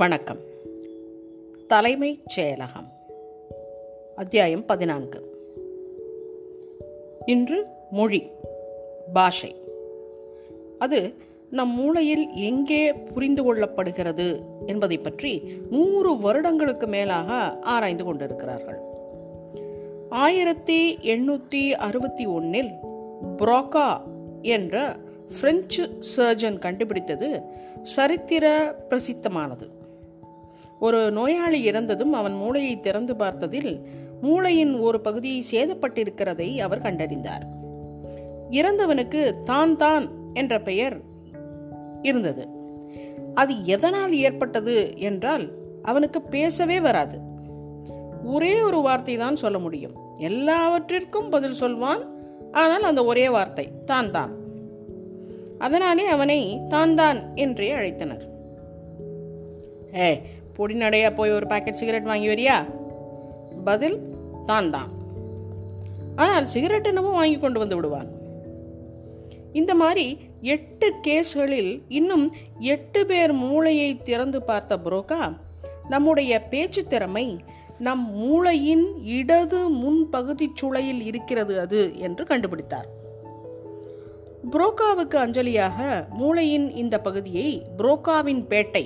வணக்கம். தலைமைச் செயலகம். அத்தியாயம் பதினான்கு. இன்று மொழி பாஷை. அது நம் மூளையில் எங்கே புரிந்து கொள்ளப்படுகிறது என்பதை பற்றி நூறு வருடங்களுக்கு மேலாக ஆராய்ந்து கொண்டிருக்கிறார்கள். ஆயிரத்தி எண்ணூற்றி அறுபத்தி ஒன்னில் புரோக்கா என்ற பிரெஞ்சு சர்ஜன் கண்டுபிடித்தது சரித்திர பிரசித்தமானது. ஒரு நோயாளி இறந்ததும் அவன் மூளையை திறந்து பார்த்ததில் மூளையின் ஒரு பகுதி சேதப்பட்டிருக்கிறதை அவர் கண்டறிந்தார். இறந்தவனுக்கு தான் தான் என்ற பெயர் இருந்தது. அது எதனால் ஏற்பட்டது என்றால் அவனுக்கு பேசவே வராது. ஒரே ஒரு வார்த்தை தான் சொல்ல முடியும். எல்லாவற்றிற்கும் பதில் சொல்வான் ஆனால் அந்த ஒரே வார்த்தை தான் தான். அதனாலே அவனை தான் தான் என்றே அழைத்தனர். ஏ பொடி நடையா போய் ஒரு பாக்கெட் சிகரெட் வாங்கி வரியா? பதில் தான் தான். ஆனால் சிகரெட் என்னமோ வாங்கி கொண்டு வந்து விடுவான். இந்த மாதிரி எட்டு கேஸ்களில் இன்னும் எட்டு பேர் மூளையை திறந்து பார்த்த புரோக்கா நம்முடைய பேச்சு திறமை நம் மூளையின் இடது முன்பகுதி சுளையில் இருக்கிறது அது என்று கண்டுபிடித்தார். புரோக்காவுக்கு அஞ்சலியாக மூளையின் இந்த பகுதியை புரோக்காவின் பேட்டை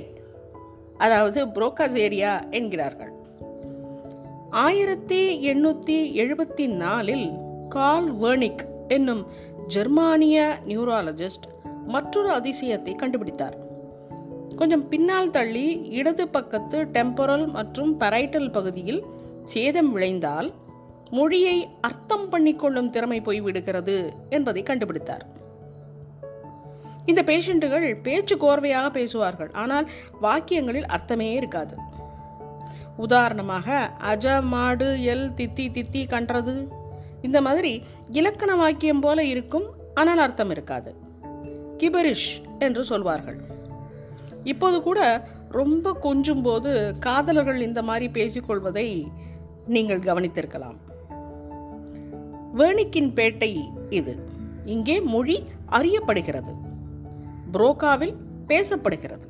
அதாவது புரோக்காஸ் ஏரியா என்கிறார்கள். ஆயிரத்தி எண்ணூத்தி எழுபத்தி நாலில் கால் வேர்னிக் என்னும் ஜெர்மானிய நியூராலஜிஸ்ட் மற்றொரு அதிசயத்தை கண்டுபிடித்தார். கொஞ்சம் பின்னால் தள்ளி இடது பக்கத்து டெம்பரல் மற்றும் பரைட்டல் பகுதியில் சேதம் விளைந்தால் மொழியை அர்த்தம் பண்ணிக்கொள்ளும் திறமை போய்விடுகிறது என்பதை கண்டுபிடித்தார். இந்த பேஷண்ட்டுகள் பேச்சு கோர்வையாக பேசுவார்கள். ஆனால் வாக்கியங்களில் அர்த்தமே இருக்காது. உதாரணமாக அஜ மாடு எல் தித்தி தித்தி கன்றது. இந்த மாதிரி இலக்கண வாக்கியம் போல இருக்கும் ஆனால் அர்த்தம் இருக்காது. கிபரிஷ் என்று சொல்வார்கள். இப்போது கூட ரொம்ப கொஞ்சும் போது காதலர்கள் இந்த மாதிரி பேசிக்கொள்வதை நீங்கள் கவனித்திருக்கலாம். வேணிக்கின் பேட்டை இது. இங்கே மொழி அறியப்படுகிறது. புரோக்காவில் பேசப்படுகிறது.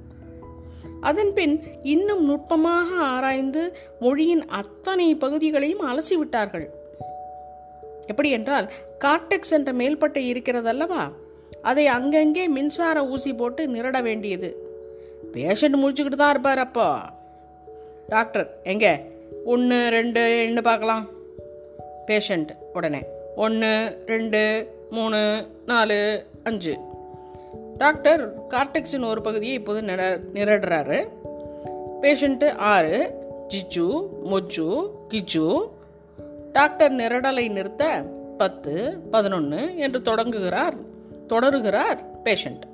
அதன்பின் இன்னும் நுட்பமாக ஆராய்ந்து மொழியின் அத்தனை பகுதிகளையும் அலசிவிட்டார்கள். எப்படி என்றால் கார்டெக்ஸ் என்ற மேல்பட்டை இருக்கிறதல்லவா? அதை அங்கங்கே மின்சார ஊசி போட்டு நிரட வேண்டியது. பேஷண்ட் முடிச்சுக்கிட்டு தான் இருப்பார் அப்போ. டாக்டர் எங்க? ஒன்று ரெண்டு என்ன பார்க்கலாம். பேஷண்ட் உடனே ஒன்று ரெண்டு மூணு நாலு அஞ்சு. டாக்டர் கார்டெக்ஸின் ஒரு பகுதியை இப்போது நிர நிரடுறாரு. பேஷண்ட்டு ஆறு ஜிஜு மொஜு கிஜு. டாக்டர் நிரடலை நிறுத்த பத்து பதினொன்று என்று தொடங்குகிறார் தொடருகிறார் பேஷண்ட்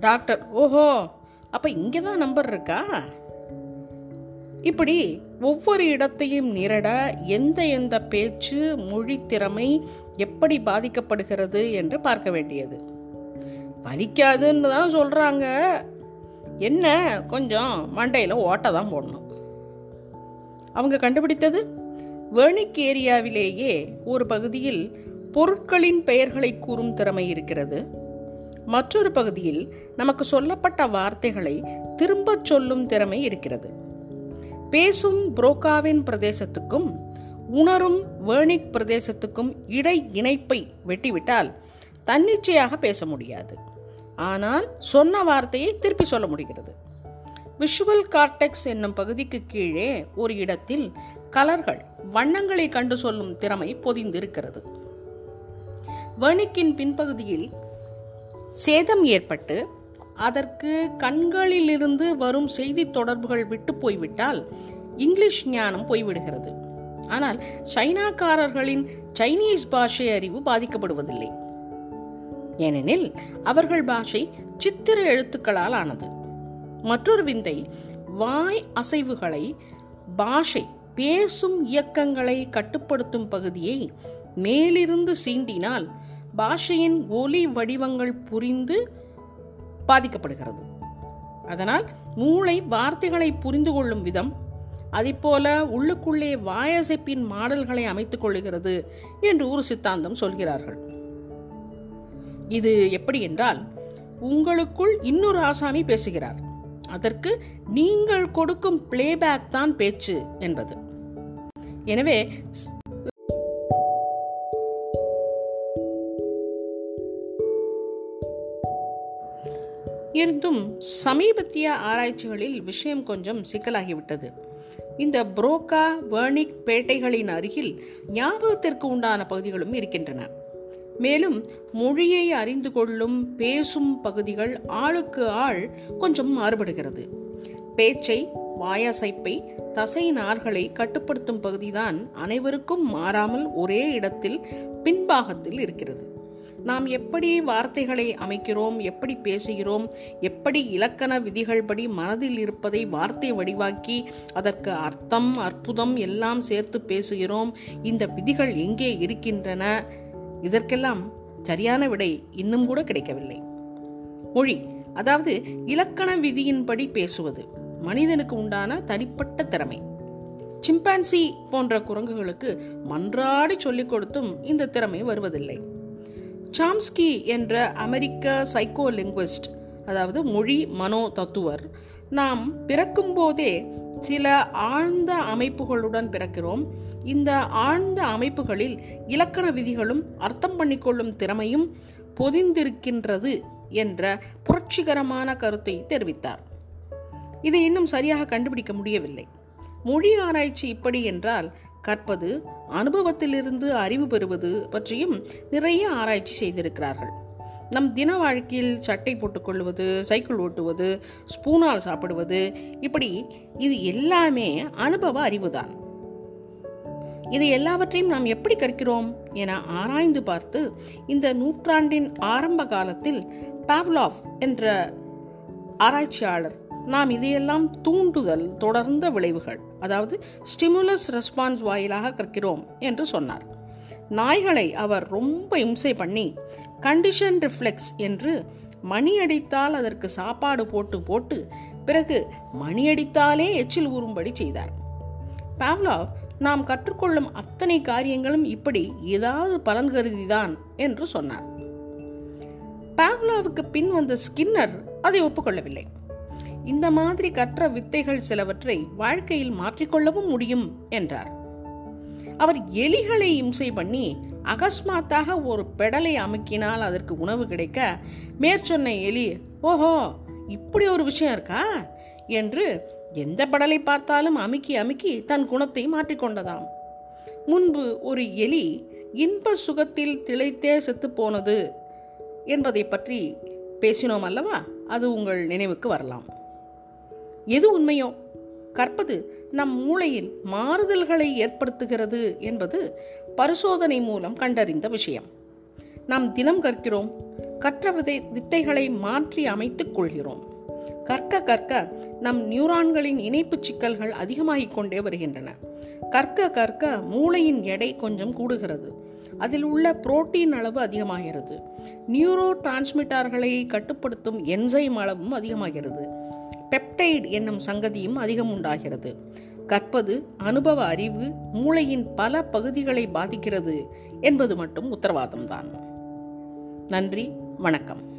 டாக்டர் ஓஹோ அப்போ இங்கே தான் நம்பர் இருக்கா? இப்படி ஒவ்வொரு இடத்தையும் நிரட எந்த எந்த பேச்சு மொழி திறமை எப்படி பாதிக்கப்படுகிறது என்று பார்க்க வேண்டியது. பலிக்காதுன்னு தான் சொல்கிறாங்க என்ன? கொஞ்சம் மண்டையில் ஓட்ட தான் போடணும். அவங்க கண்டுபிடித்தது? வேர்னிக் ஏரியாவிலேயே ஒரு பகுதியில் பொருட்களின் பெயர்களை கூறும் திறமை இருக்கிறது. மற்றொரு பகுதியில் நமக்கு சொல்லப்பட்ட வார்த்தைகளை திரும்பச் சொல்லும் திறமை இருக்கிறது. பேசும் புரோக்காவின் பிரதேசத்துக்கும் உணரும் வேர்னிக் பிரதேசத்துக்கும் இடை இணைப்பை வெட்டிவிட்டால் தன்னிச்சையாக பேச முடியாது. ஆனால் சொன்ன வார்த்தையை திருப்பி சொல்ல முடிகிறது. விஷுவல் கார்டெக்ஸ் என்னும் பகுதிக்கு கீழே ஒரு இடத்தில் கலர்கள் வண்ணங்களை கண்டு சொல்லும் திறமை பொதிந்திருக்கிறது. வேணிக்கின் பின்பகுதியில் சேதம் ஏற்பட்டு அதற்கு கண்களிலிருந்து வரும் செய்தி தொடர்புகள் விட்டு போய்விட்டால் இங்கிலீஷ் ஞானம் போய்விடுகிறது. ஆனால் சைனாக்காரர்களின் சைனீஸ் பாஷை அறிவு பாதிக்கப்படுவதில்லை. ஏனெனில் அவர்கள் பாஷை சித்திர எழுத்துக்களால் ஆனது. மற்றொரு விந்தை வாய் அசைவுகளை பாஷை பேசும் இயக்கங்களை கட்டுப்படுத்தும் பகுதியை மேலிருந்து சீண்டினால் பாஷையின் ஒலி வடிவங்கள் புரிந்து பாதிக்கப்படுகிறது. அதனால் மூளை வார்த்தைகளை புரிந்து கொள்ளும் விதம் அதைப்போல உள்ளுக்குள்ளே வாயசைப்பின் மாடல்களை அமைத்துக் கொள்ளுகிறது என்று ஒரு சித்தாந்தம் சொல்கிறார்கள். இது எப்படி என்றால் உங்களுக்குள் இன்னொரு ஆசாமி பேசுகிறார். அதற்கு நீங்கள் கொடுக்கும் பிளேபேக் தான் பேச்சு என்பது. எனவே இருந்தும் சமீபத்திய ஆராய்ச்சிகளில் விஷயம் கொஞ்சம் சிக்கலாகிவிட்டது. இந்த புரோக்கா வேர்னிக் பேட்டைகளின் அருகில் ஞாபகத்திற்கு உண்டான பகுதிகளும் இருக்கின்றன. மேலும் மொழியை அறிந்து கொள்ளும் பேசும் பகுதிகள் ஆளுக்கு ஆள் கொஞ்சம் மாறுபடுகிறது. பேச்சை வாயசைப்பை தசை நார்களை கட்டுப்படுத்தும் பகுதிதான் அனைவருக்கும் மாறாமல் ஒரே இடத்தில் பின்பாகத்தில் இருக்கிறது. நாம் எப்படி வார்த்தைகளை அமைக்கிறோம் எப்படி பேசுகிறோம் எப்படி இலக்கண விதிகள் படி மனதில் இருப்பதை வார்த்தை வடிவாக்கி அதற்கு அர்த்தம் அற்புதம் எல்லாம் சேர்த்து பேசுகிறோம் இந்த விதிகள் எங்கே இருக்கின்றன? இதற்கெல்லாம் சரியான விடை இன்னும் கூட கிடைக்கவில்லை. மொழி அதாவது இலக்கண விதியின்படி பேசுவது மனிதனுக்கு உண்டான தனிப்பட்ட திறமை. சிம்பான்சி போன்ற குரங்குகளுக்கு மன்றாடி சொல்லிக் கொடுத்தும் இந்த திறமை வருவதில்லை. சாம்ஸ்கி என்ற அமெரிக்க சைக்கோ லிங்குவிஸ்ட் அதாவது மொழி மனோ தத்துவர் நாம் பிறக்கும்போதே சில ஆழ்ந்த அமைப்புகளுடன் பிறக்கிறோம். இந்த ஆழ்ந்த அமைப்புகளில் இலக்கண விதிகளும் அர்த்தம் பண்ணிக்கொள்ளும் திறமையும் பொதிந்திருக்கின்றது என்ற புரட்சிகரமான கருத்தை தெரிவித்தார். இதை இன்னும் சரியாக கண்டுபிடிக்க முடியவில்லை. மொழி ஆராய்ச்சி இப்படி என்றால் கற்பது அனுபவத்திலிருந்து அறிவு பெறுவது பற்றியும் நிறைய ஆராய்ச்சி செய்திருக்கிறார்கள். நம் தின வாழ்க்கையில் சட்டை போட்டுக்கொள்வது சைக்கிள் ஓட்டுவது ஸ்பூனால் சாப்பிடுவது இப்படி இது எல்லாமே அனுபவ அறிவுதான். இது எல்லாவற்றையும் நாம் எப்படி கற்கிறோம் என ஆராய்ந்து பார்த்து இந்த நூற்றாண்டின் ஆரம்ப காலத்தில் பாவ்லாவ் என்ற ஆராய்ச்சியாளர் நாம் இதையெல்லாம் தூண்டுதல் தொடர்ந்த விளைவுகள் அதாவது ஸ்டிமுலஸ் ரெஸ்பான்ஸ் வாயிலாக கற்கிறோம் என்று சொன்னார். நாய்களை அவர் ரொம்ப இம்சை பண்ணி கண்டிஷன் ரிஃப்ளெக்ஸ் என்று மணி அடித்தால் அதற்கு சாப்பாடு போட்டு போட்டு பிறகு மணி அடித்தாலே எச்சில் ஊறும்படி செய்தார். பாவ்லாவ் நாம் கற்றுக்கொள்ளும் அத்தனை காரியங்களும் இப்படி ஏதாவது பலன் கருதிதான் என்று சொன்னார். பாவ்லாவுக்கு பின் வந்த ஸ்கின்னர் அதை ஒப்புக்கொள்ளவில்லை. இந்த மாதிரி கற்ற வித்தைகள் சிலவற்றை வாழ்க்கையில் மாற்றிக்கொள்ளவும் முடியும் என்றார். அவர் எலிகளை இம்சை பண்ணி அகஸ்மாத்தாக ஒரு பெடலை அமுக்கினால் அதற்கு உணவு கிடைக்க மேற்சொன்ன எலி ஓஹோ இப்படி ஒரு விஷயம் இருக்கா? என்று எந்த படலை பார்த்தாலும் அமுக்கி அமுக்கி தன் குணத்தை மாற்றிக்கொண்டதாம் முன்பு ஒரு எலி இன்ப சுகத்தில் திளைத்தே செத்து போனது என்பதை பற்றி பேசினோம் அல்லவா? அது உங்கள் நினைவுக்கு வரலாம். எது உண்மையோ? கற்பது நம் மூளையில் மாறுதல்களை ஏற்படுத்துகிறது என்பது பரிசோதனை மூலம் கண்டறிந்த விஷயம். நாம் தினம் கற்கிறோம் கற்ற விதை வித்தைகளை மாற்றி அமைத்துக் கொள்கிறோம். கற்க கற்க நம் நியூரான்களின் இணைப்பு சிக்கல்கள் அதிகமாகிக் கொண்டே வருகின்றன. கற்க கற்க மூளையின் எடை கொஞ்சம் கூடுகிறது. அதில் உள்ள புரோட்டீன் அளவு அதிகமாகிறது. நியூரோ டிரான்ஸ்மிட்டார்களை கட்டுப்படுத்தும் என்சைம் அளவும் அதிகமாகிறது. பெப்டைட் என்னும் சங்கதியும் அதிகம் உண்டாகிறது. கற்பது அனுபவ அறிவு மூளையின் பல பகுதிகளை பாதிக்கிறது என்பது மட்டும் உத்தரவாதம்தான். நன்றி வணக்கம்.